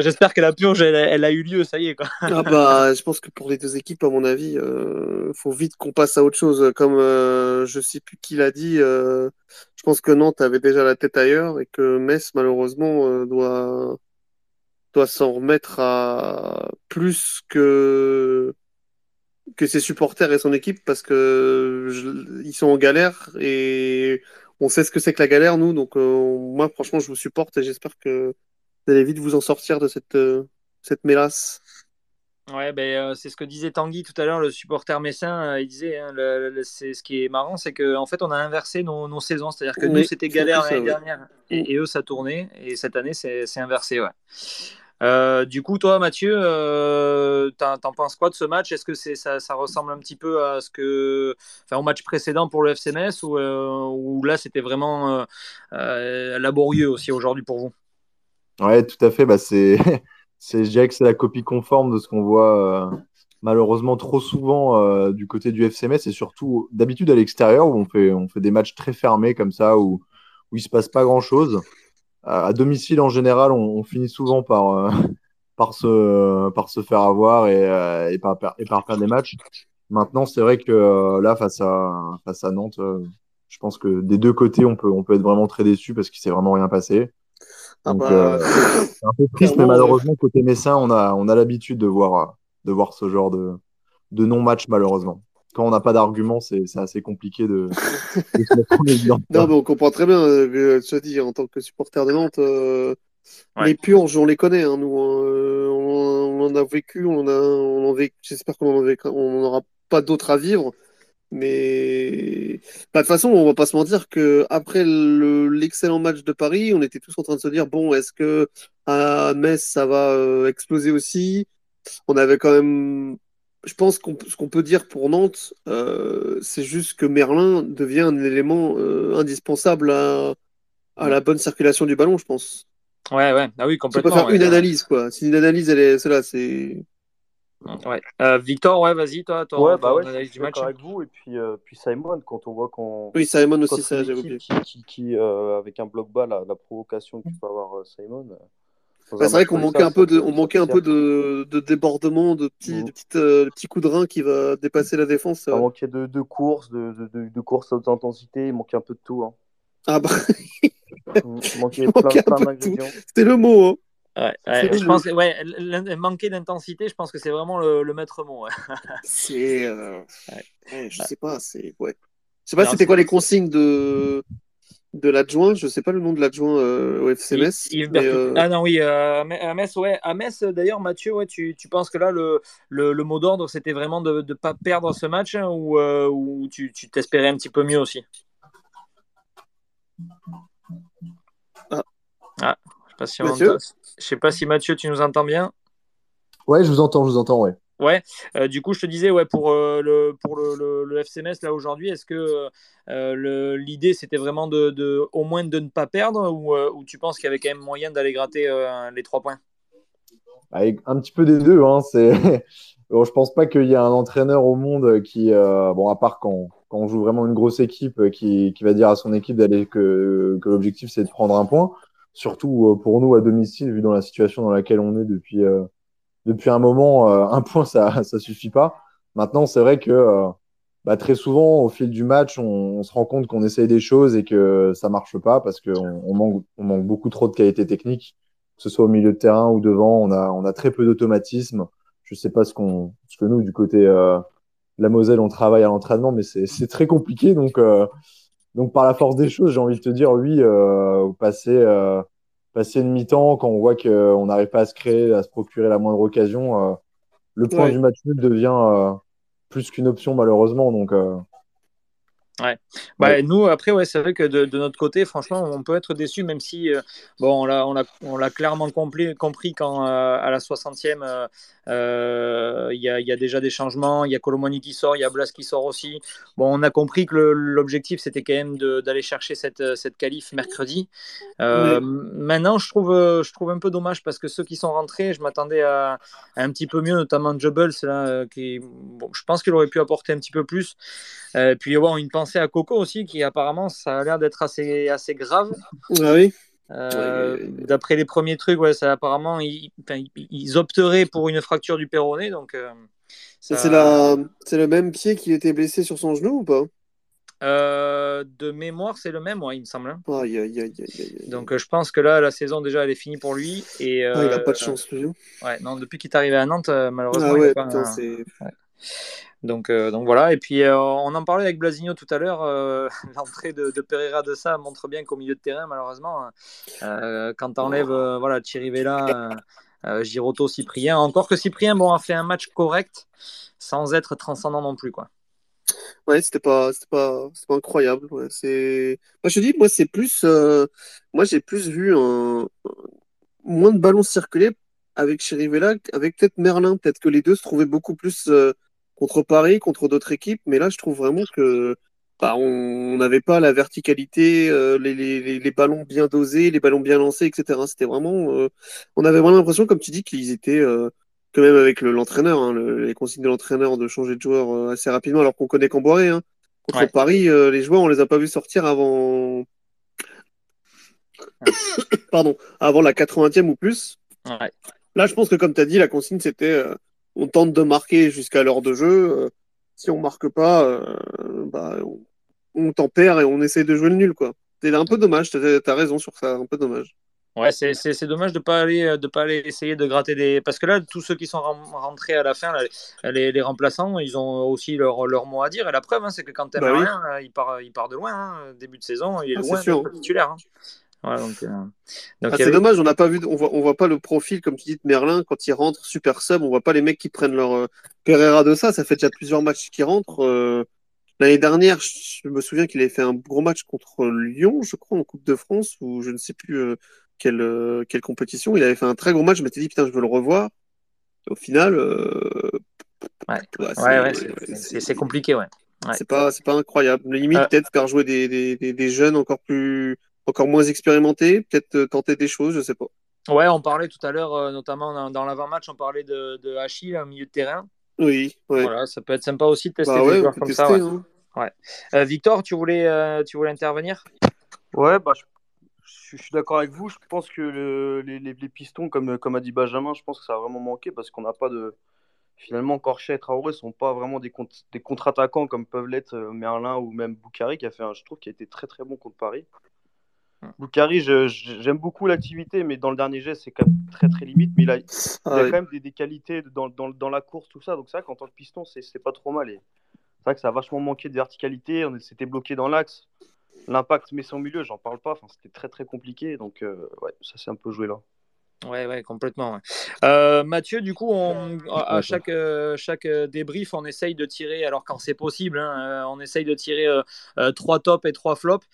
J'espère que la purge, elle, a eu lieu, ça y est. Quoi. ah bah, je pense que pour les deux équipes, à mon avis, il euh, faut vite qu'on passe à autre chose. Comme euh, je sais plus qui l'a dit, euh, je pense que Nantes avait déjà la tête ailleurs et que Metz, malheureusement, euh, doit, doit s'en remettre à plus que que ses supporters et son équipe parce que sont en galère et on sait ce que c'est que la galère nous donc moi franchement je vous supporte et j'espère que vous allez vite vous en sortir de cette, euh, cette mélasse. Ouais, ben, euh, c'est ce que disait Tanguy tout à l'heure, le supporter messin. Euh, il disait, hein, c'est ce qui est marrant, c'est qu'en fait, on a inversé nos, nos saisons. C'est-à-dire que nous, c'était galère l'année dernière et, eux, ça tournait. Et cette année, c'est inversé. Ouais. du coup, toi, Mathieu, t'en penses quoi de ce match? Est-ce que c'est ça, ça, ressemble un petit peu à ce que, enfin, au match précédent pour le FCMS ou, ou là, c'était vraiment laborieux aussi aujourd'hui pour vous? Ouais, tout à fait. Bah, c'est, c'est, je dirais que c'est la copie conforme de ce qu'on voit euh, malheureusement trop souvent euh, du côté du FCMS et surtout d'habitude à l'extérieur où on fait, on fait des matchs très fermés comme ça où, où il se passe pas grand chose. à domicile en général, on, finit souvent par, euh, par, se, par se faire avoir et, et, par, et par perdre des matchs. Maintenant, c'est vrai que là, face à, face à Nantes, je pense que des deux côtés, on peut, on peut être vraiment très déçu parce qu'il s'est vraiment rien passé. Ah bah, euh, c'est un peu triste, mais malheureusement, côté Messin, on a, on a l'habitude de voir, de voir ce genre de, de non-match, malheureusement. Quand on n'a pas d'argument, c'est assez compliqué de, Non, mais on comprend très bien, euh, tu as dit, en tant que supporter de Nantes, euh, les purges, on les connaît, hein, nous. Hein, on, en a vécu, on, a, on en j'espère qu'on n'aura pas d'autres à vivre. Mais bah, de toute façon, on va pas se mentir que après l'excellent match de Paris, on était tous en train de se dire bon, est-ce que à Metz ça va euh, exploser aussi? On avait quand même, je pense qu'on ce qu'on peut dire pour Nantes, euh, c'est juste que Merlin devient un élément euh, indispensable à, à la bonne circulation du ballon, je pense. Ouais, ouais, ah oui, complètement. On peut faire une analyse, quoi. Si une analyse, elle est, cela, c'est Ouais. Euh, Victor, ouais, vas-y, toi, toi ouais, bah ouais, je suis match. avec vous. Et puis, euh, puis Simon, quand on voit qu'on. Oui, Simon aussi, ça, j'ai oublié. Qui, qui, euh, avec un bloc bas, la, la provocation que peut avoir Simon. c'est vrai qu'on manquait un peu de, on manquait un peu de, de débordement, de petits, de petites, petits coups de rein qui va dépasser la défense. Ça manquait de, de courses, de, de, de courses à haute intensité, il manquait un peu de tout. Hein. Ah bah. il manquait plein, plein d'ingrédients. C'était le mot. Hein. Ouais, je pense que ouais, manquer d'intensité, je pense que c'est vraiment le, le, maître mot. c'est, euh... je sais pas, c'est ouais. Je sais pas, c'était quoi les consignes de de l'adjoint, je sais pas le nom de l'adjoint euh, au FCMS. Euh, ah non, oui, euh, à Metz, ouais. À Metz, d'ailleurs, Mathieu, ouais, tu, tu, penses que là, le, le, le mot d'ordre, c'était vraiment de ne pas perdre ce match hein, ou, ou tu t'espérais un petit peu mieux aussi? Ah. ah. Je sais pas si Mathieu, tu nous entends bien. Ouais, je vous entends, je vous entends, ouais. Ouais, euh, du coup, je te disais, ouais, pour, euh, le, pour le, le, FCMS, là, aujourd'hui, est-ce que euh, l'idée, c'était vraiment de, de, au moins de ne pas perdre ou, ou tu penses qu'il y avait quand même moyen d'aller gratter les trois points? Avec Un petit peu des deux. Hein, bon, je pense pas qu'il y ait un entraîneur au monde qui, bon, à part quand, quand, on joue vraiment une grosse équipe, qui, qui va dire à son équipe d'aller que, que l'objectif, c'est de prendre un point surtout euh, pour nous à domicile, vu dans la situation dans laquelle on est depuis, euh, depuis un moment, euh, un point, ça ne suffit pas. Maintenant, c'est vrai que bah, très souvent, au fil du match, on, se rend compte qu'on essaye des choses et que ça marche pas parce qu'on on manque, on manque beaucoup trop de qualité technique, que ce soit au milieu de terrain ou devant. On a, on a très peu d'automatisme. Je sais pas ce, qu'on, ce que nous, du côté de la Moselle, on travaille à l'entraînement, mais c'est très compliqué. Donc, donc, par la force des choses, j'ai envie de te dire oui, euh, passer, euh, passer une mi-temps, quand on voit qu'on n'arrive pas à se créer, à se procurer la moindre occasion, euh, le point du match nul devient euh, plus qu'une option, malheureusement. Donc, Ouais. Bah, Nous, après, ouais, c'est vrai que de, de, notre côté, franchement, on peut être déçu, même si euh, bon, on l'a clairement compris, compris quand euh, à la 60e, euh, euh, il y, a, y, a, déjà des changements. Il y a Colomani qui sort, il y a Blas qui sort aussi. Bon, on a compris que l'objectif, c'était quand même d'aller chercher cette, cette qualif mercredi. Maintenant, je trouve, je trouve un peu dommage parce que ceux qui sont rentrés, je m'attendais à, à, un petit peu mieux, notamment Jubbles, là, qui, bon, je pense qu'il aurait pu apporter un petit peu plus. puis avoir une pensée à Coco aussi, qui apparemment, ça a l'air d'être assez, assez grave. Ah oui. D'après les premiers trucs, ouais, ça, apparemment, ils, ils, opteraient pour une fracture du péroné. Donc, c'est le même pied qui était blessé sur son genou ou pas? Euh, de mémoire, c'est le même, ouais, il me semble. Hein. Donc, euh, je pense que là, la saison déjà, elle est finie pour lui. Et, ah, il n'a pas de chance, lui. Ouais, non, depuis qu'il est arrivé à Nantes, euh, malheureusement. Ah, ouais, putain, c'est... Donc, donc voilà. Et puis, on en parlait avec Blasigno tout à l'heure. L'entrée de, Pereira de ça montre bien qu'au milieu de terrain, malheureusement, quand tu enlèves voilà, Chirivella, Giroto, Cyprien, encore que Cyprien bon, a fait un match correct sans être transcendant non plus. quoi. Ouais, c'était pas, pas, pas incroyable. Ouais. C'est, moi je dis, moi c'est plus, euh, moi j'ai plus vu un, moins de ballons circuler avec Chirivella, avec peut-être Merlin, peut-être que les deux se trouvaient beaucoup plus euh, contre Paris, contre d'autres équipes, mais là je trouve vraiment que bah, on n'avait pas la verticalité, euh, les, les, les, ballons bien dosés, les ballons bien lancés, etc. C'était vraiment, on avait vraiment l'impression, comme tu dis, qu'ils étaient même avec l'entraîneur, hein, les consignes de l'entraîneur de changer de joueur euh, assez rapidement, alors qu'on connaît Camboiré. Hein. Contre Paris, euh, les joueurs, on les a pas vus sortir avant. Pardon, avant la 80e ou plus. Là, je pense que comme tu as dit, la consigne, c'était euh, on tente de marquer jusqu'à l'heure de jeu. si on marque pas, bah, on, on t'en perd et on essaie de jouer le nul. quoi. C'est un peu dommage, tu as, raison sur ça, un peu dommage. Ouais, c'est dommage de ne pas, aller, euh, de pas aller essayer de gratter des. Parce que là, tous ceux qui sont rentrés à la fin, les, les, remplaçants, ils ont aussi leur, leur mot à dire. Et la preuve, hein, c'est que quand tu bah rien, euh, il, part, il part de loin. Hein. Début de saison, il est ah, loin d'être titulaire. Hein. Donc, euh, ah, c'est dommage, on n'a pas vu, on voit, on voit pas le profil, comme tu dis, de Merlin quand il rentre super sub. On voit pas les mecs qui prennent leur Pereira de ça. Ça fait déjà plusieurs matchs qui rentrent. L'année dernière, je me souviens qu'il avait fait un gros match contre Lyon, je crois, en Coupe de France, ou je ne sais plus quelle, euh, quelle compétition. Il avait fait un très gros match. Je m'étais dit, putain, je veux le revoir. au final, euh, ouais. c'est compliqué, ouais. C'est pas, pas incroyable. Limite, euh. peut-être faire jouer des, des, des, jeunes encore plus, encore moins expérimentés, peut-être tenter des choses, je sais pas. Ouais, on parlait tout à l'heure, notamment dans, l'avant-match, on parlait de, de Achille, au milieu de terrain. Oui, Voilà, ça peut être sympa aussi de tester bah des joueurs comme ça. Hein. Ouais. Victor, tu voulais, tu voulais intervenir? Ouais, bah, je je suis d'accord avec vous. Je pense que les, pistons, comme, comme a dit Benjamin, je pense que ça a vraiment manqué parce qu'on n'a pas de. Finalement, Corchet et Traoré sont pas vraiment des, des contre-attaquants comme peuvent l'être euh, Merlin ou même Boukari qui a fait un, je trouve, qui a été très très bon contre Paris. Boukari, j'aime beaucoup l'activité, mais dans le dernier geste, c'est quand même très très limite. Mais il a, a ah quand même des, qualités dans, dans, dans, la course, tout ça. Donc, c'est vrai qu'en tant que piston, c'est pas trop mal. C'est vrai que ça a vachement manqué de verticalité. On s'était bloqué dans l'axe. L'impact met son milieu, j'en parle pas. Enfin, c'était très très compliqué. Donc, euh, ouais, ça s'est un peu joué là. Ouais, ouais, complètement. Euh, Mathieu, du coup, on, à chaque, euh, chaque débrief, on essaye de tirer, alors quand c'est possible, hein, on essaye de tirer trois tops et trois flops.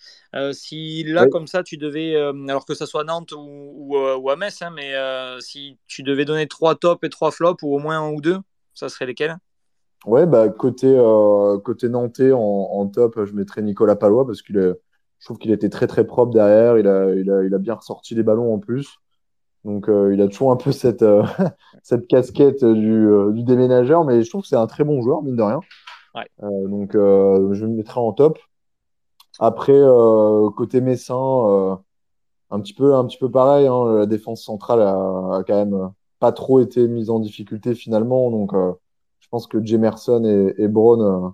si là, comme ça, tu devais, alors que ce soit Nantes ou, ou, à Metz, hein, mais si tu devais donner trois tops et trois flops, ou au moins un ou deux, ça serait lesquels? Ouais, bah, côté, euh, côté Nantais, en, en, top, je mettrais Nicolas Palois parce qu'il est, je trouve qu'il était très très propre derrière. Il a, il a, il a bien ressorti les ballons en plus. Donc euh, il a toujours un peu cette, euh, cette casquette du, du, déménageur, mais je trouve que c'est un très bon joueur, mine de rien. Ouais. donc je le mettrai en top. Après, côté Messin, un, petit peu, un petit peu pareil. Hein, la défense centrale a, a, quand même pas trop été mise en difficulté finalement. Donc je pense que Jemerson et, et Braun, euh,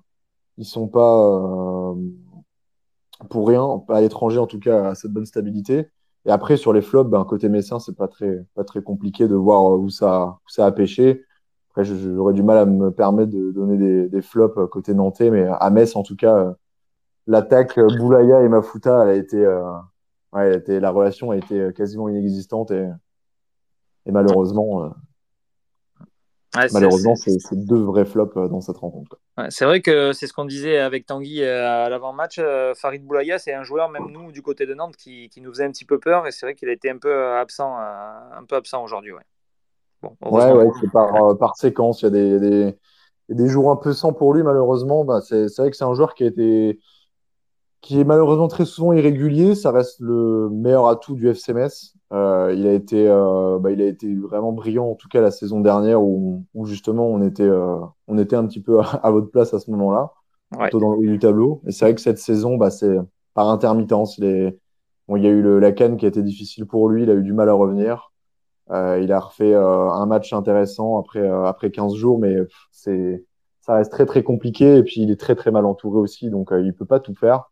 ils sont pas euh, pour rien, à l'étranger en tout cas, à cette bonne stabilité. Et après, sur les flops, ben, côté Messin, c'est pas très, pas très compliqué de voir où ça, où ça a pêché. Après, j'aurais du mal à me permettre de donner des, des, flops côté Nantais, mais à Metz, en tout cas, l'attaque Boulaya et Mafuta, elle a été, euh, ouais, elle a été, la relation a été quasiment inexistante et, et malheureusement, Malheureusement, c'est deux vrais flops euh, dans cette rencontre. c'est vrai que c'est ce qu'on disait avec Tanguy euh, à l'avant-match. Euh, Farid Boulaya, c'est un joueur, même nous, du côté de Nantes, qui, qui nous faisait un petit peu peur. Et c'est vrai qu'il a été un peu absent, un peu absent aujourd'hui. Ouais, bon, ouais c'est par, par, séquence. Il y a des, des, des, jours un peu sans pour lui, malheureusement. Bah, c'est vrai que c'est un joueur qui a été qui est malheureusement très souvent irrégulier. Ça reste le meilleur atout du FCMS. Euh, il, a été, euh, bah, il a été vraiment brillant, en tout cas la saison dernière, où, où justement on était, euh, on était un petit peu à, votre place à ce moment-là, plutôt dans le haut du tableau. Et c'est vrai que cette saison, bah, c'est par intermittence. Il est, Bon, il y a eu le, la canne qui a été difficile pour lui, il a eu du mal à revenir. Euh, il a refait euh, un match intéressant après, euh, après 15 jours, mais c'est, ça reste très très compliqué et puis il est très très mal entouré aussi, donc il peut pas tout faire.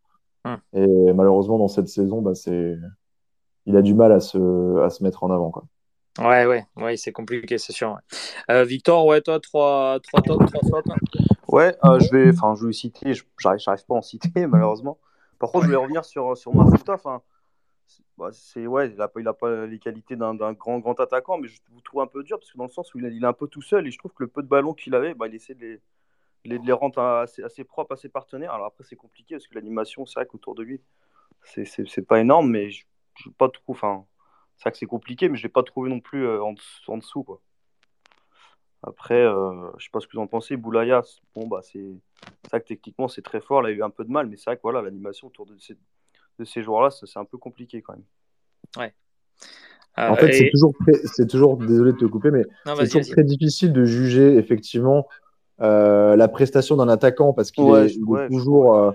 Et malheureusement, dans cette saison, bah, c'est, il a du mal à se, à se mettre en avant. Quoi. Ouais, ouais, ouais, c'est compliqué, c'est sûr. Victor, ouais, toi, trois, trois top, trois flops. Ouais, je vais, enfin, je vais citer, j'arrive, j'arrive pas à en citer malheureusement. Par contre, je vais revenir sur, sur. Enfin, bah, c'est ouais, il n'a pas, il a pas les qualités d'un grand, grand attaquant, mais je vous trouve un peu dur parce que dans le sens où il est, il est un peu tout seul et je trouve que le peu de ballons qu'il avait, bah, il essaie de les, de les, rendre assez, assez, propres à ses partenaires. Alors après, c'est compliqué parce que l'animation, c'est vrai qu'autour de lui, c'est pas énorme, mais je, je pas trop. Enfin, c'est vrai que c'est compliqué, mais je l'ai pas trouvé non plus euh, en, en, dessous. Quoi. Après, euh, je sais pas ce que vous en pensez. Boulaya, bon, bah, c'est vrai que techniquement, c'est très fort. Il a eu un peu de mal, mais c'est vrai que voilà, l'animation autour de ces, de ces joueurs-là, c'est un peu compliqué quand même. Ouais. en fait, c'est toujours, c'est toujours, désolé de te couper, mais c'est toujours très difficile de juger effectivement euh, la prestation d'un attaquant parce qu'il est, toujours. Euh,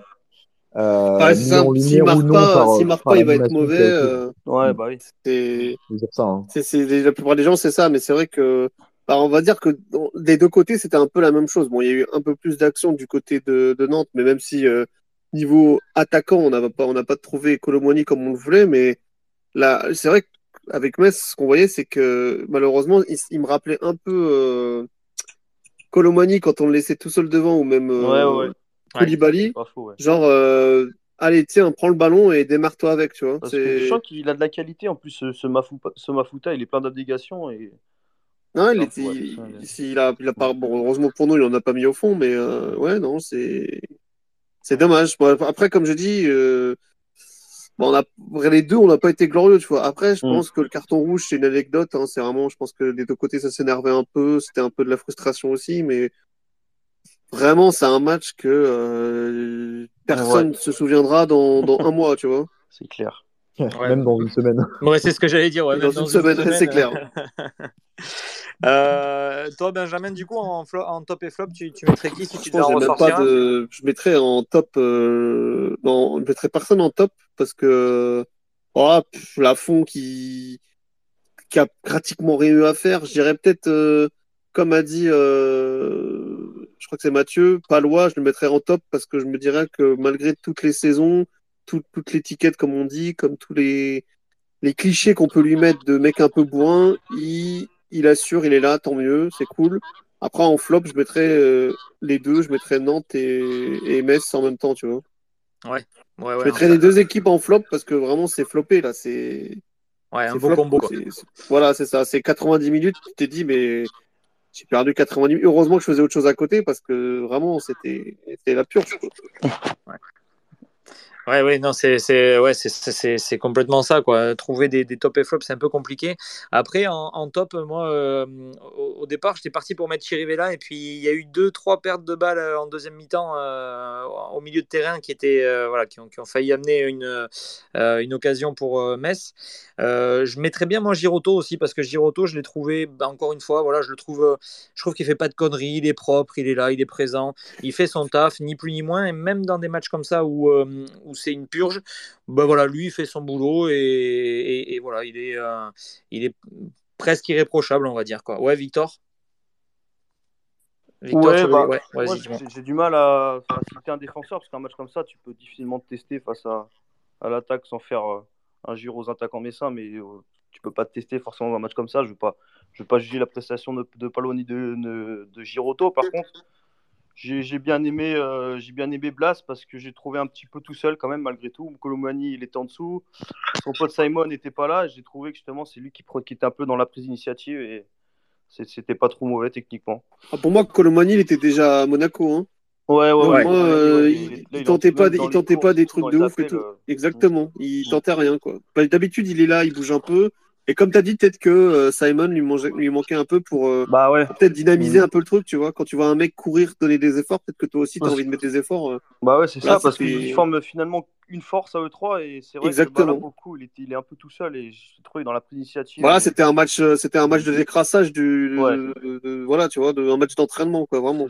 euh, s'il marque pas, marque pas il va être mauvais. Euh, ouais, bah oui. C'est ça. Hein. la plupart des gens, c'est ça, mais c'est vrai que. Bah, on va dire que des deux côtés, c'était un peu la même chose. Bon, il y a eu un peu plus d'action du côté de, de, Nantes, mais même si euh, niveau attaquant, on n'a pas, on n'a pas trouvé Colomoni comme on le voulait, mais là, c'est vrai qu'avec Metz, ce qu'on voyait, c'est que malheureusement, il, me rappelait un peu euh, Colomani quand on le laissait tout seul devant, ou même euh, Koulibaly. Genre, euh, allez, tiens, prends le ballon et démarre-toi avec, tu vois. Parce que je sens qu'il a de la qualité, en plus, ce, ce, Mafuta, il est plein d'abnégations et. Non, il, était, il, a, il a pas, bon, heureusement pour nous, il en a pas mis au fond, mais euh, ouais, non, c'est, c'est dommage. après, comme je dis, euh, on a, les deux, on n'a pas été glorieux, tu vois. Après, je mm. pense que le carton rouge, c'est une anecdote. Hein, c'est vraiment, je pense que des deux côtés, ça s'énervait un peu. C'était un peu de la frustration aussi, mais vraiment, c'est un match que euh, personne ne se souviendra dans, dans un mois, tu vois. C'est clair. Même dans une semaine. Ouais, c'est ce que j'allais dire. dans, une, semaine, c'est clair. Euh, toi, Benjamin, du coup, en, en top et flop, tu, tu mettrais qui si tu devais en pas de... Je mettrais en top. Euh... Non, je mettrais personne en top parce que oh, la fond qui... qui a pratiquement rien eu à faire. Je dirais peut-être, euh, comme a dit, euh... je crois que c'est Mathieu, Palois, je le mettrais en top parce que je me dirais que malgré toutes les saisons, toutes toute l'étiquette, comme on dit, comme tous les, les clichés qu'on peut lui mettre de mec un peu bourrin, il, il assure, il est là, tant mieux, c'est cool. Après, en flop, je mettrais euh, les deux, je mettrais Nantes et, et, Metz en même temps, tu vois. Ouais. ouais, je mettrais les deux équipes en flop parce que vraiment, c'est floppé, là. C'est. Ouais, un beau combo. Voilà, c'est ça. C'est 90 minutes. Tu t'es dit, mais j'ai perdu 90 minutes. Heureusement que je faisais autre chose à côté parce que vraiment, c'était la purge. Ouais. Ouais, ouais, non, c'est ouais, c'est complètement ça, quoi. Trouver des, des top et flops, c'est un peu compliqué. Après, en, top, moi, euh, au, départ, j'étais parti pour mettre Chirivella, et puis il y a eu deux, trois pertes de balles euh, en deuxième mi-temps euh, au milieu de terrain qui étaient, voilà, qui ont, qui ont, failli amener une, une occasion pour Metz. je mettrais bien moi Giroto aussi parce que Giroto, je l'ai trouvé, bah, encore une fois, voilà, je le trouve, je trouve qu'il fait pas de conneries, il est propre, il est là, il est présent, il fait son taf, ni plus ni moins, et même dans des matchs comme ça où c'est une purge, ben voilà, lui il fait son boulot et, voilà, il est, euh, il est presque irréprochable, on va dire. Quoi. Ouais, Victor? Victor, bah, j'ai du mal à, citer un défenseur parce qu'un match comme ça, tu peux difficilement te tester face à, à l'attaque sans faire euh, un giro aux attaquants messins, mais euh, tu peux pas te tester forcément dans un match comme ça. Je ne veux, pas, je veux pas juger la prestation de, de Palo ni de, de, de Giroto. Par contre, j'ai bien aimé euh, j'ai bien aimé Blas parce que j'ai trouvé un petit peu tout seul quand même malgré tout. Colomani il était en dessous, son pote Simon n'était pas là. J'ai trouvé que justement c'est lui qui, qui, était un peu dans la prise d'initiative et c'était pas trop mauvais techniquement. Ah, pour moi Colomani il était déjà à Monaco. Hein. Ouais, ouais, ouais. Euh, il, tentait pas, il tentait pas des trucs de ouf et tout. Euh, Exactement, il tentait rien quoi. D'habitude il est là, il bouge un peu. Et comme tu as dit, peut-être que euh, Simon lui, lui, manquait un peu pour euh, bah ouais. peut-être dynamiser mm. un peu le truc, tu vois. Quand tu vois un mec courir, donner des efforts, peut-être que toi aussi tu as envie de mettre des efforts. Euh. Bah ouais, c'est ça, parce qu'il forme finalement une force à eux trois et c'est vrai Exactement. que beaucoup, il, il est un peu tout seul et je trouve dans la initiative. Voilà, c'était un match, c'était un match de décrassage du, voilà, tu vois, de, un match d'entraînement, quoi, vraiment.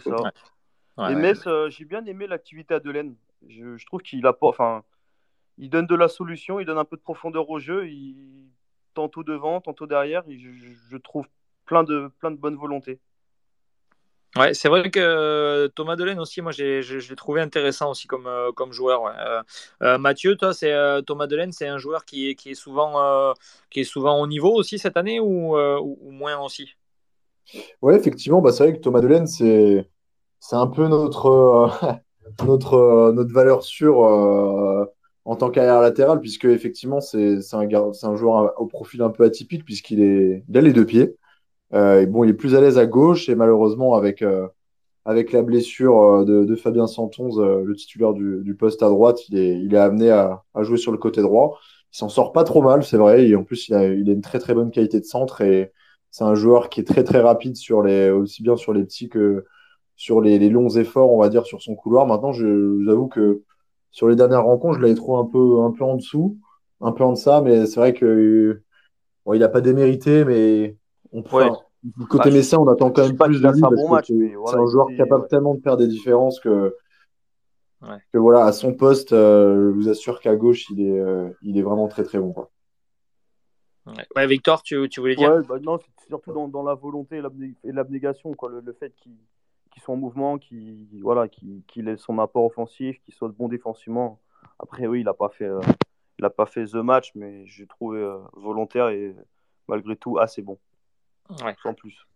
et Metz, j'ai bien aimé l'activité à Delaine. Je, je trouve qu'il apporte, enfin, il donne de la solution, il donne un peu de profondeur au jeu, il... tantôt devant, tantôt derrière. je, trouve plein de, plein de bonne volonté. Ouais, c'est vrai que Thomas Delaine aussi, moi, je, l'ai trouvé intéressant aussi comme, euh, comme joueur. Euh, euh, Mathieu, toi, c'est Thomas Delaine, c'est un joueur qui est, qui est souvent qui est souvent au niveau aussi cette année ou, ou moins aussi? Ouais, effectivement, bah, c'est vrai que Thomas Delaine, c'est c'est un peu notre notre notre valeur sûre en tant qu'arrière latéral, puisque effectivement, c'est un, un joueur au profil un peu atypique puisqu'il est il a les deux pieds. Euh, bon, il est plus à l'aise à gauche et malheureusement avec euh, avec la blessure euh, de, de Fabien Santonze, le titulaire du, du, poste à droite, il est, il est amené à, à jouer sur le côté droit. Il s'en sort pas trop mal, c'est vrai. Et en plus, il a, il a une très très bonne qualité de centre et c'est un joueur qui est très très rapide sur les, aussi bien sur les petits que sur les, les longs efforts, on va dire, sur son couloir. Maintenant, je, vous avoue que sur les dernières rencontres, je l'avais trouvé un peu, un peu en dessous, un peu en deçà, mais c'est vrai que bon, il n'a pas démérité, mais on pourrait. Côté bah, Messin, on attend quand même plus de lui. c'est un joueur capable tellement de faire des différences que, que voilà, à son poste, euh, je vous assure qu'à gauche, il est, euh, il est vraiment très très bon. Quoi. Ouais. Victor, tu, tu, voulais dire? Bah, Non, c'est surtout dans, dans, la volonté et l'abnégation, quoi. Le, le, fait qu'il qu soit en mouvement, qu'il voilà, ait son apport offensif, qu'il soit bon défensivement. Après, oui, il n'a pas fait. Euh, il a pas fait the match, mais j'ai trouvé volontaire et malgré tout assez bon. Ouais. Sans plus.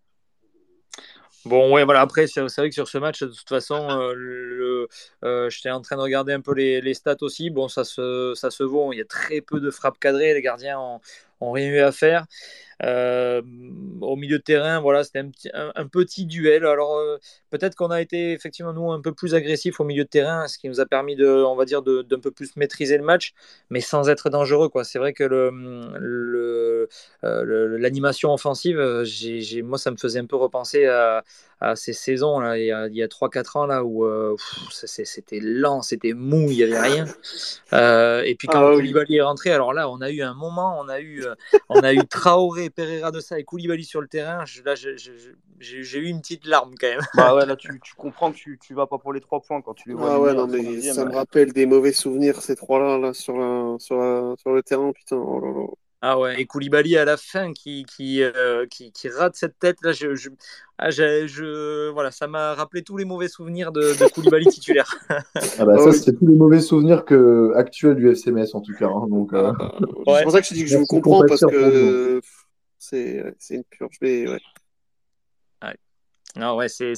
Bon, ouais, voilà. Après, c'est vrai que sur ce match, de toute façon, euh, le, euh, j'étais en train de regarder un peu les, les, stats aussi. Bon, ça se, ça se vaut. Il y a très peu de frappes cadrées. Les gardiens ont, ont rien eu à faire. Euh, au milieu de terrain, voilà, c'était un, petit duel. Alors euh, peut-être qu'on a été effectivement nous un peu plus agressif au milieu de terrain, ce qui nous a permis de, on va dire, d'un peu plus maîtriser le match, mais sans être dangereux. Quoi. C'est vrai que le, euh, l'animation offensive, j'ai, moi, ça me faisait un peu repenser à, à ces saisons là, il y a, a 3-4 ans là où c'était lent, c'était mou, il n'y avait rien. et puis quand ah, Koulibaly est rentré, alors là, on a eu un moment, on a eu, on a eu Traoré Pereira de ça et Koulibaly sur le terrain, là, j'ai eu une petite larme quand même. Bah ouais, là, tu, comprends que tu, tu vas pas pour les trois points quand tu les vois. Ah ouais, non, mais ça me rappelle des mauvais souvenirs, ces trois-là, là, sur, sur, le terrain, putain. Oh ah ouais, et Koulibaly à la fin qui, qui, euh, qui, qui, rate cette tête, là, je, je, ah, je voilà, ça m'a rappelé tous les mauvais souvenirs de, de Koulibaly titulaire. ah bah ça, c'est tous les mauvais souvenirs que, actuels du FCMS en tout cas. Hein, donc, euh... C'est pour ça que je dis que je vous comprends parce que c'est une purge. Mais ouais. Non, ouais, c'est,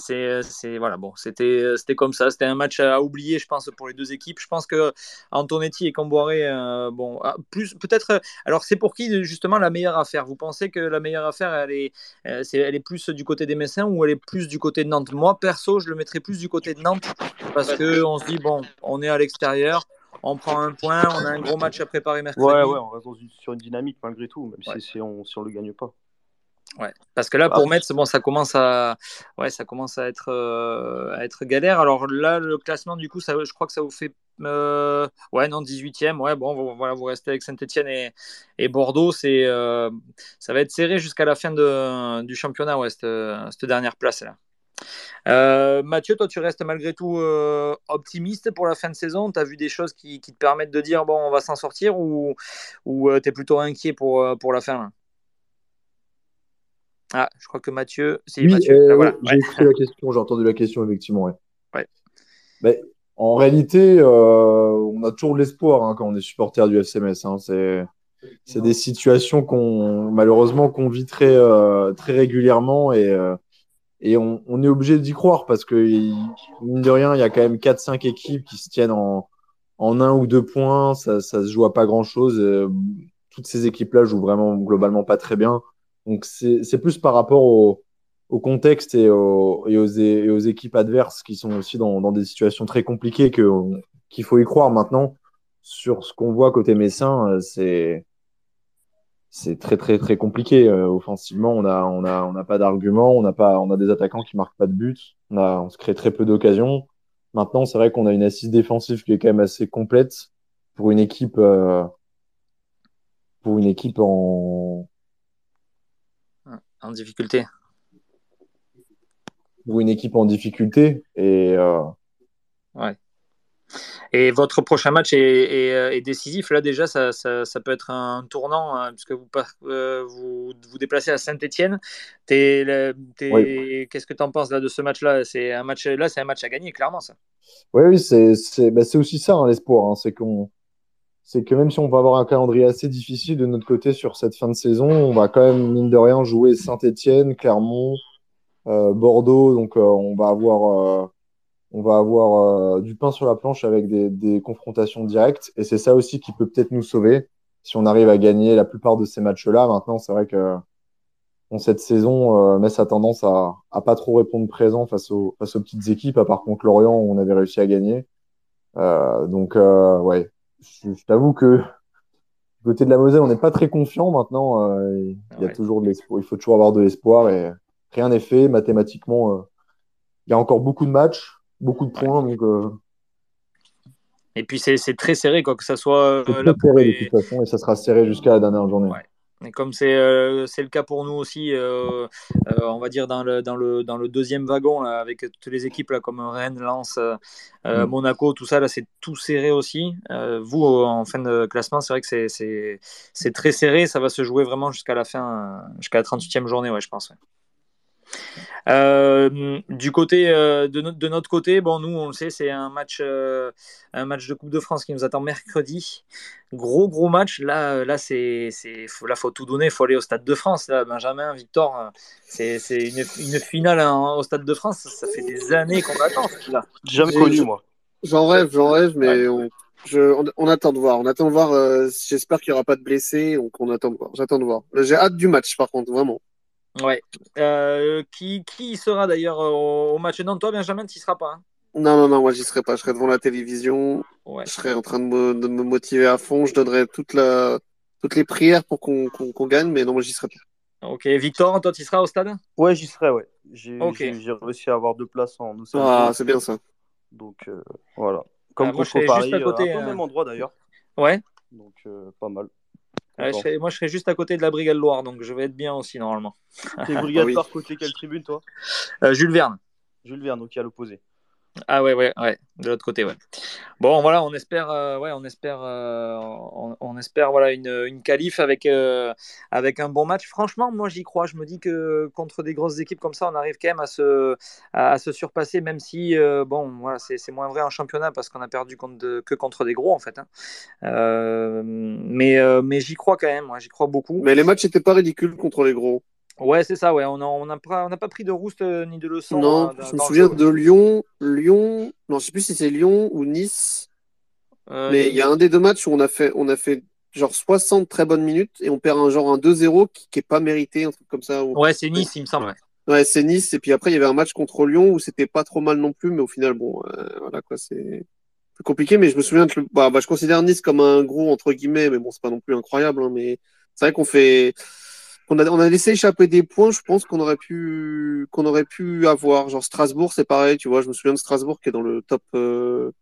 voilà, bon, c'était, c'était comme ça. C'était un match à oublier, je pense, pour les deux équipes. Je pense que Antonetti et Camboiré, euh, bon, ah, plus, peut-être. Alors, c'est pour qui justement la meilleure affaire? Vous pensez que la meilleure affaire, elle est, euh, c'est, elle est plus du côté des Messins ou elle est plus du côté de Nantes? Moi, perso, je le mettrais plus du côté de Nantes parce que on se dit bon, on est à l'extérieur, on prend un point, on a un gros match à préparer mercredi. Ouais, ouais, on reste sur une dynamique malgré tout, même si, on si on le gagne pas. Ouais, parce que là, pour ah. Metz, bon, ça commence à, ouais, ça commence à être, euh, à être galère. Alors là, le classement, du coup, ça, je crois que ça vous fait, euh, ouais, non, 18e. Ouais, bon, vous, voilà, vous restez avec Saint-Etienne et, et, Bordeaux. C'est, euh, ça va être serré jusqu'à la fin de, du championnat, ouais, cette, cette dernière place là. Euh, Mathieu, toi, tu restes malgré tout euh, optimiste pour la fin de saison. Tu as vu des choses qui, te permettent de dire bon, on va s'en sortir ou, ou euh, tu es plutôt inquiet pour, pour la fin Ah, je crois que Mathieu. C'est Mathieu. J'ai écouté la question, j'ai entendu la question, effectivement. Ouais. Mais, en réalité, on a toujours de l'espoir hein, quand on est supporter du FCMS. Hein. C'est. C'est des situations qu'on malheureusement qu'on vit très, très régulièrement et, et on, on est obligé d'y croire parce que, mine de rien, il y a quand même 4-5 équipes qui se tiennent en, en un ou deux points. Ça, ça se joue à pas grand-chose. Euh, toutes ces équipes-là jouent vraiment globalement pas très bien. Donc, c'est plus par rapport au, au contexte et, au, et, aux, et, aux, équipes adverses qui sont aussi dans, dans des situations très compliquées qu'il faut y croire maintenant. Sur ce qu'on voit côté Messin, euh, c'est très très très compliqué euh, offensivement. On on a on n'a pas d'argument, on on a des attaquants qui marquent pas de but, on a on se crée très peu d'occasions. Maintenant, c'est vrai qu'on a une assise défensive qui est quand même assez complète pour une équipe euh, pour une équipe en en difficulté. Pour une équipe en difficulté et euh... ouais. Et votre prochain match est, décisif. Là, déjà, ça, peut être un tournant, hein, puisque vous, vous vous déplacez à Saint-Etienne. Qu'est-ce que tu en penses là, de ce match-là? C'est un match, là, c'est un match à gagner, clairement, ça. Oui, oui, c'est bah, aussi ça, hein, l'espoir. Hein. c'est qu'on c'est que même si on va avoir un calendrier assez difficile de notre côté sur cette fin de saison, on va quand même, mine de rien, jouer Saint-Etienne, Clermont, euh, Bordeaux. Donc, euh, on va avoir, euh, on va avoir du pain sur la planche avec des, confrontations directes. Et c'est ça aussi qui peut peut-être nous sauver si on arrive à gagner la plupart de ces matchs-là. Maintenant, c'est vrai que cette saison, Metz a tendance à, à pas trop répondre présent face aux, face aux petites équipes, à part contre Lorient, on avait réussi à gagner. donc, ouais, je, t'avoue que du côté de la Moselle, on n'est pas très confiant maintenant. Euh, il y a toujours de l'espoir. Il faut toujours avoir de l'espoir et rien n'est fait mathématiquement. Euh, il y a encore beaucoup de matchs, beaucoup de points. Donc, euh, Et puis c'est très serré, quoi que ça soit. C'est serré de toute façon et ça sera serré jusqu'à la dernière journée. Et comme c'est euh, le cas pour nous aussi, euh, euh, on va dire dans le, dans le, dans le deuxième wagon, avec toutes les équipes là, comme Rennes, Lens, mm. Monaco, tout ça, là, c'est tout serré aussi. vous, en fin de classement, c'est vrai que c'est très serré. Ça va se jouer vraiment jusqu'à la fin, jusqu'à la 38e journée, ouais, je pense. Euh, du côté euh, de, notre, de, notre côté, bon, nous, on le sait, c'est un match, euh, un match de Coupe de France qui nous attend mercredi. Gros, gros match. Là, là, c'est, c'est, là, faut tout donner. Il faut aller au Stade de France. Là, Benjamin, Victor, c'est, une, une, finale hein, au Stade de France. Ça fait des années qu'on attend. Là. Jamais connu, moi. J'en rêve, j'en rêve, mais on, je, on, attend de voir. On attend de voir. j'espère qu'il n'y aura pas de blessés. Donc, on attend de voir. J'attends de voir. J'ai hâte du match, par contre, vraiment. Ouais. Euh, qui, qui sera d'ailleurs au, match Non, toi, Benjamin, tu n'y seras pas. Hein? Non, non, non, moi, j'y serai pas. Je serai devant la télévision. Je serai en train de me, de me, motiver à fond. Je donnerai toute la, toutes les prières pour qu'on gagne, mais non, moi, j'y serai pas. Ok, Victor, toi, tu seras au stade? Ouais, j'y serai, ouais. J'ai réussi à avoir deux places en Ah, c'est bien ça. Donc, euh, voilà. Comme ah, contre Paris, à côté, euh, un même endroit d'ailleurs. Ouais. Donc, pas mal moi, je serai juste à côté de la Brigade Loire, donc je vais être bien aussi normalement. T'es Brigade Loire côté quelle tribune, toi? Euh, Jules Verne. Jules Verne, donc à l'opposé. Ah ouais, ouais, ouais, de l'autre côté, ouais. Bon, voilà, on espère, euh, ouais, on espère, euh, on, espère, voilà, une, une qualif avec, euh, avec un bon match. Franchement, moi, j'y crois. Je me dis que contre des grosses équipes comme ça, on arrive quand même à se, à, se surpasser, même si, bon, voilà, c'est moins vrai en championnat parce qu'on a perdu que contre des gros, en fait. Hein. mais mais j'y crois quand même, moi, j'y crois beaucoup. Mais les matchs n'étaient pas ridicules contre les gros. Ouais, c'est ça, ouais. On n'a on a pas, pas, pris de rouste euh, ni de leçon. Non, euh, je me souviens de Lyon, Lyon, non, je sais plus si c'est Lyon ou Nice. Euh, mais il y a un des deux matchs où on a fait, on a fait genre 60 très bonnes minutes et on perd un genre un 2-0 qui, qui est pas mérité, un truc comme ça. Ouais, c'est Nice, il me semble. Ouais, c'est Nice. Et puis après, il y avait un match contre Lyon où c'était pas trop mal non plus, mais au final, bon, voilà quoi, c'est compliqué. Mais je me souviens que bah, bah, je considère Nice comme un gros entre guillemets, mais bon, c'est pas non plus incroyable. Hein, mais c'est vrai qu'on fait on a, on a laissé échapper des points, je pense qu'on aurait pu qu'on aurait pu avoir. Genre Strasbourg, c'est pareil, tu vois, je me souviens de Strasbourg qui est dans le top euh,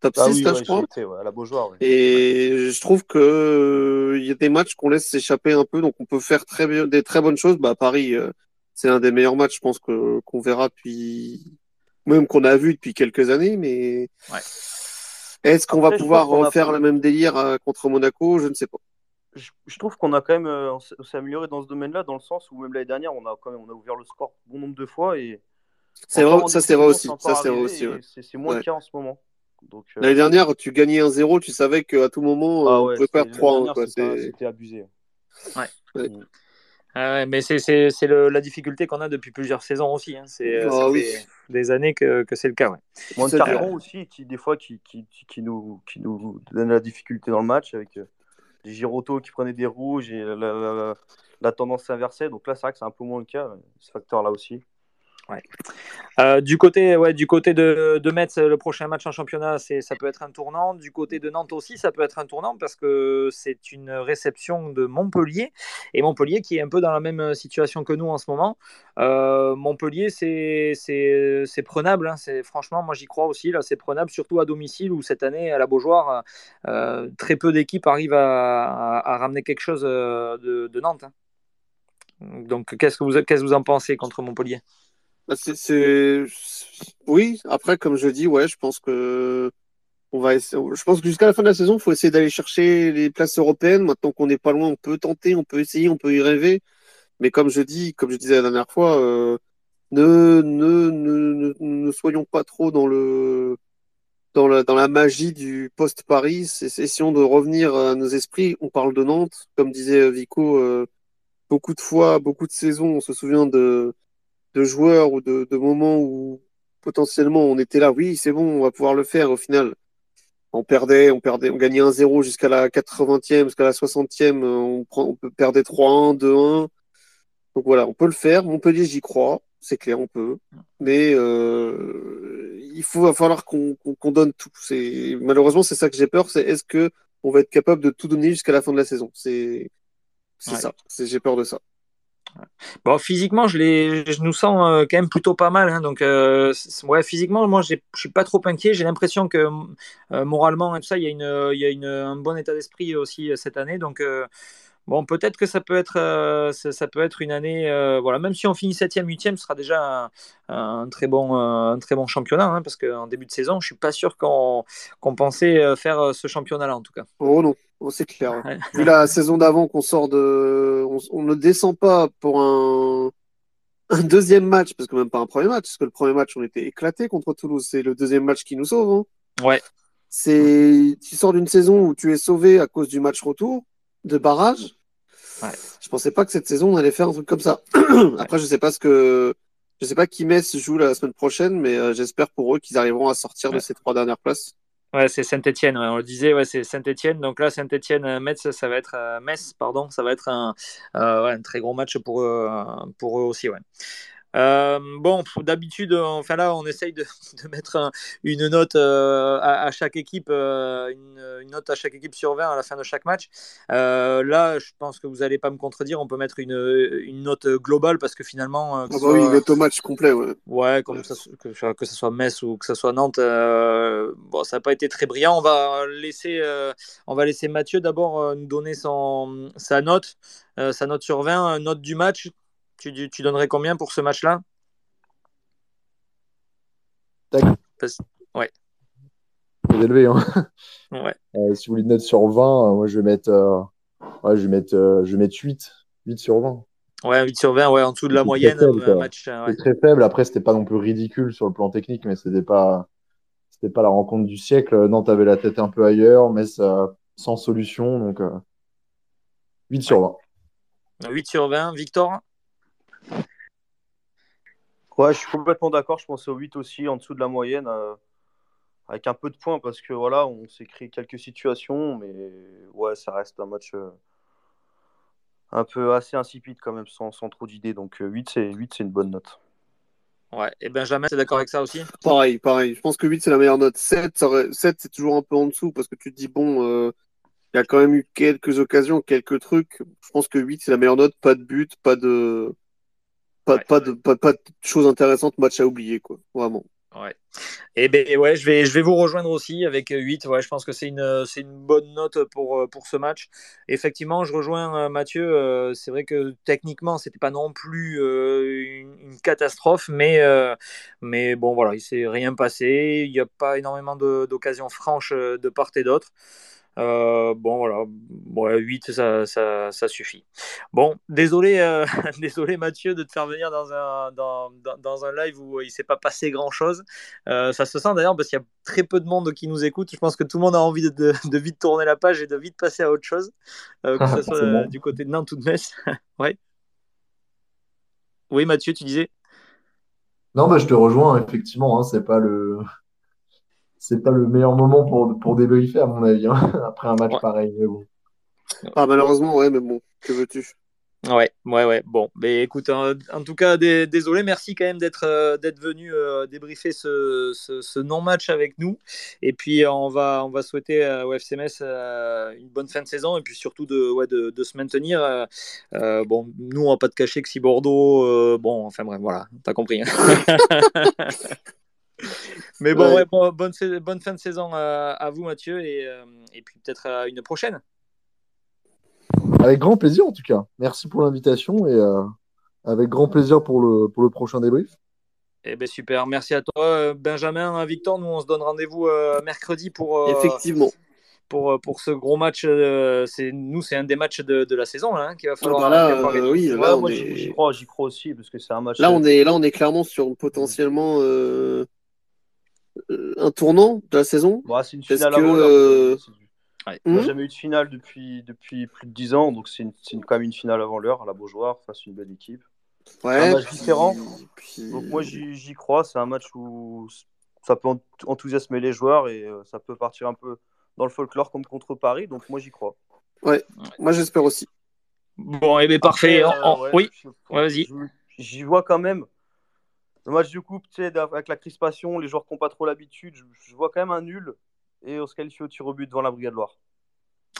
top 6 ah là, je crois. à la Beaujoire, Et je trouve que il y a des matchs qu'on laisse s'échapper un peu, donc on peut faire très bien des très bonnes choses. Bah Paris, euh, c'est un des meilleurs matchs, je pense que qu'on verra depuis même qu'on a vu depuis quelques années, mais ouais. est-ce qu'on va pouvoir refaire le même délire euh, contre Monaco? Je ne sais pas je, trouve qu'on a quand même euh, s'est amélioré dans ce domaine-là, dans le sens où même l'année dernière, on a quand même on a ouvert le score bon nombre de fois et c'est vrai, ça c'est vrai aussi. Ça c'est aussi. C'est moins le cas en ce moment. Euh, l'année dernière, tu gagnais un 0 tu savais qu'à tout moment, ah on pouvait perdre 3 C'était abusé. Ouais. Mm. mais c'est la difficulté qu'on a depuis plusieurs saisons aussi. Hein. C'est ah des années que, que c'est le cas. Ouais. Montaron aussi, qui, des fois, qui, qui, qui, nous, qui nous donne la difficulté dans le match avec des Giroto qui prenaient des rouges et la, tendance s'inversait. Donc là, c'est vrai que c'est un peu moins le cas, ce facteur-là aussi. Euh, du côté, de, Metz, le prochain match en championnat, c'est, ça peut être un tournant. Du côté de Nantes aussi, ça peut être un tournant parce que c'est une réception de Montpellier et Montpellier qui est un peu dans la même situation que nous en ce moment. Euh, Montpellier, c'est, prenable. Hein. C'est franchement, moi j'y crois aussi. Là, c'est prenable, surtout à domicile où cette année à la Beaujoire, euh, très peu d'équipes arrivent à, ramener quelque chose de, de Nantes. Hein. Donc, qu'est-ce que vous, qu'est-ce que vous en pensez contre Montpellier? Bah, c'est, Oui, après, comme je dis, ouais, je pense que on va je pense que jusqu'à la fin de la saison, il faut essayer d'aller chercher les places européennes. Maintenant qu'on n'est pas loin, on peut tenter, on peut essayer, on peut y rêver. Mais comme je dis, comme je disais la dernière fois, euh, ne, ne, ne, ne, soyons pas trop dans le dans la, dans la magie du post-Paris. Essayons de revenir à nos esprits. On parle de Nantes, comme disait Vico, euh, beaucoup de fois, beaucoup de saisons, on se souvient de, de joueurs ou de, de moments où potentiellement on était là, oui, c'est bon, on va pouvoir le faire. Au final, on perdait, on perdait, on gagnait 1-0 jusqu'à la 80e, jusqu'à la 60e, on, prend, on peut perdre 3-1, 2-1. Donc voilà, on peut le faire. Montpellier, j'y crois, c'est clair, on peut. Mais euh, il faut, va falloir qu'on donne tout. C'est malheureusement c'est ça que j'ai peur. C'est est-ce que on va être capable de tout donner jusqu'à la fin de la saison? C'est c'est ça. J'ai peur de ça. Bon, physiquement, je, je nous sens euh, quand même plutôt pas mal. Hein, donc, euh, ouais, physiquement, moi, je suis pas trop inquiet. J'ai l'impression que euh, moralement tout ça, il y a, une, il y a une, un bon état d'esprit aussi cette année. Donc, Bon, peut-être que ça peut être, euh, ça, peut être une année, euh, voilà, même si on finit 7e, 8e, ce sera déjà un, très, bon, euh, un très bon championnat, hein, parce qu'en début de saison, je suis pas sûr qu'on pensait faire ce championnat-là, en tout cas. Oh non, oh, c'est clair. Vu la saison d'avant qu'on sort de. On, ne descend pas pour un, un, deuxième match, parce que même pas un premier match, parce que le premier match, on était éclaté contre Toulouse. C'est le deuxième match qui nous sauve. Hein. Ouais. C'est, tu sors d'une saison où tu es sauvé à cause du match retour de barrage. Ouais. Je pensais pas que cette saison on allait faire un truc comme ça. Après, je sais pas ce que, je sais pas qui Metz joue la semaine prochaine, mais euh, j'espère pour eux qu'ils arriveront à sortir de ces trois dernières places. Ouais, c'est Saint-Etienne, on le disait, ouais, c'est Saint-Etienne. Donc là, Saint-Etienne, Metz, ça va être euh, Metz, pardon, ça va être un, euh, ouais, un très gros match pour eux, pour eux aussi. Ouais. Euh, bon, d'habitude, enfin là, on essaye de, mettre une note euh, à, chaque équipe, euh, une, note à chaque équipe sur 20 à la fin de chaque match. là, je pense que vous n'allez pas me contredire, on peut mettre une, une note globale parce que finalement. ah bah oui, une note au match complet, ouais. Ouais, comme Ça, que, que, ce soit Metz ou que ce soit Nantes, bon, ça n'a pas été très brillant. On va laisser, on va laisser Mathieu d'abord nous donner son, sa note, sa note sur 20, note du match tu, tu donnerais combien pour ce match-là Ouais. C'est élevé. Hein. Ouais. Euh, si vous voulez une note sur 20, euh, moi je vais mettre, euh, ouais, je vais mettre, je vais mettre 8. 8 sur 20. Ouais, 8 sur 20, ouais, en dessous de la moyenne. match, ouais. très faible. Après, c'était pas non plus ridicule sur le plan technique, mais c'était pas, c'était pas la rencontre du siècle. Nantes avait la tête un peu ailleurs, mais ça, sans solution. Donc, 8 sur 20. 8 sur 20. Victor Ouais, je suis complètement d'accord. Je pense au 8 aussi, en dessous de la moyenne, euh, avec un peu de points, parce que voilà, on s'est créé quelques situations, mais ouais, ça reste un match euh, un peu assez insipide quand même, sans, trop d'idées. Donc 8, euh, c'est 8, c'est une bonne note. Ouais, et Benjamin, t'es d'accord avec ça aussi? Pareil, pareil. Je pense que 8, c'est la meilleure note. 7, 7 c'est toujours un peu en dessous, parce que tu te dis, bon, il y a quand même eu quelques occasions, quelques trucs. Je pense que 8, c'est la meilleure note. Pas de but, pas de pas, pas, de, pas, pas, de choses intéressantes, match à oublier, quoi. Vraiment. Ouais. Et eh ben ouais, je vais, je vais vous rejoindre aussi avec 8. Ouais, je pense que c'est une, c'est une bonne note pour, pour ce match. Effectivement, je rejoins euh, Mathieu. Euh, c'est vrai que techniquement, c'était pas non plus euh, une, catastrophe, mais, mais bon, voilà, il s'est rien passé. Il n'y a pas énormément d'occasions franches de part et d'autre. Euh, bon, voilà, 8, ça, ça, ça, suffit. Bon, désolé, euh, désolé Mathieu de te faire venir dans un, dans, dans, un live où il ne s'est pas passé grand-chose. Euh, ça se sent d'ailleurs parce qu'il y a très peu de monde qui nous écoute. Je pense que tout le monde a envie de, de, vite tourner la page et de vite passer à autre chose, que ce soit du côté de Nantes ou de Metz. ouais. Oui, Mathieu, tu disais? Non, bah, je te rejoins, effectivement. Hein, c'est pas le c'est pas le meilleur moment pour, pour débriefer, à mon avis, hein, après un match pareil. Ah, malheureusement, ouais, mais bon, que veux-tu? Ouais, ouais, ouais. Bon, mais écoute, en, tout cas, désolé, merci quand même d'être euh, d'être venu euh, débriefer ce, ce, non-match avec nous. Et puis, on va, on va souhaiter au FCMS euh, une bonne fin de saison et puis surtout de, ouais, de, de se maintenir. bon, nous, on va pas te cacher que si Bordeaux, bon, enfin bref, voilà, t'as compris. Hein. Mais bon, bonne, bonne, fin de saison à, vous, Mathieu, et, euh, et puis peut-être à une prochaine. Avec grand plaisir, en tout cas. Merci pour l'invitation et euh, avec grand plaisir pour le, pour le prochain débrief. Eh ben super, merci à toi Benjamin, Victor. Nous on se donne rendez-vous mercredi pour effectivement pour, pour ce gros match. c'est nous c'est un des matchs de, de la saison hein, qui va falloir. Ah bah là, oui, là, moi j'y crois, j'y crois aussi parce que c'est un match. Là on est là on est clairement sur potentiellement un tournant de la saison. Bah, c'est une finale que, On n'a jamais eu de finale depuis, depuis plus de 10 ans, donc c'est quand même une finale avant l'heure à la Beaujoire face à une belle équipe. Ouais, un match différent. Donc moi j'y crois, c'est un match où ça peut enthousiasmer les joueurs et euh, ça peut partir un peu dans le folklore comme contre Paris, donc moi j'y crois. Ouais, moi j'espère aussi. Bon, et eh bien parfait. Euh, oui, vas-y. J'y vois quand même. Le match du coupe, avec la crispation, les joueurs qui n'ont pas trop l'habitude, je, vois quand même un nul et on se qualifie au tir au but devant la Brigade Loire.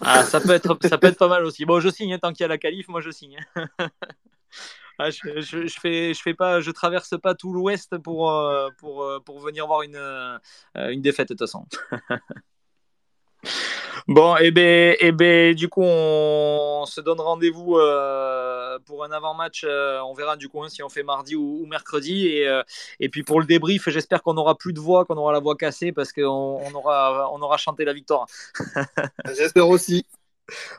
Ah, ça peut être, ça peut être pas mal aussi. Bon, je signe, hein, tant qu'il y a la qualif, moi je signe. Ah, je, je, fais, je fais pas, je traverse pas tout l'Ouest pour, euh, pour, euh, pour venir voir une, euh, une défaite de toute façon. Bon, et eh ben, et eh ben, du coup, on se donne rendez-vous pour un avant-match. on verra du coup hein, si on fait mardi ou, mercredi. Et, et, puis pour le débrief, j'espère qu'on aura plus de voix, qu'on aura la voix cassée parce qu'on on aura, on aura chanté la victoire. j'espère aussi.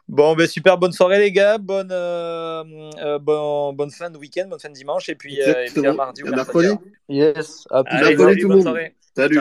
Bon, ben super, bonne soirée les gars, bonne, euh, euh, bonne fin de week-end, bonne fin de dimanche, et puis, euh, et puis à mardi ou mercredi. Yes, à plus. Allez, salut, bonne soirée. Salut.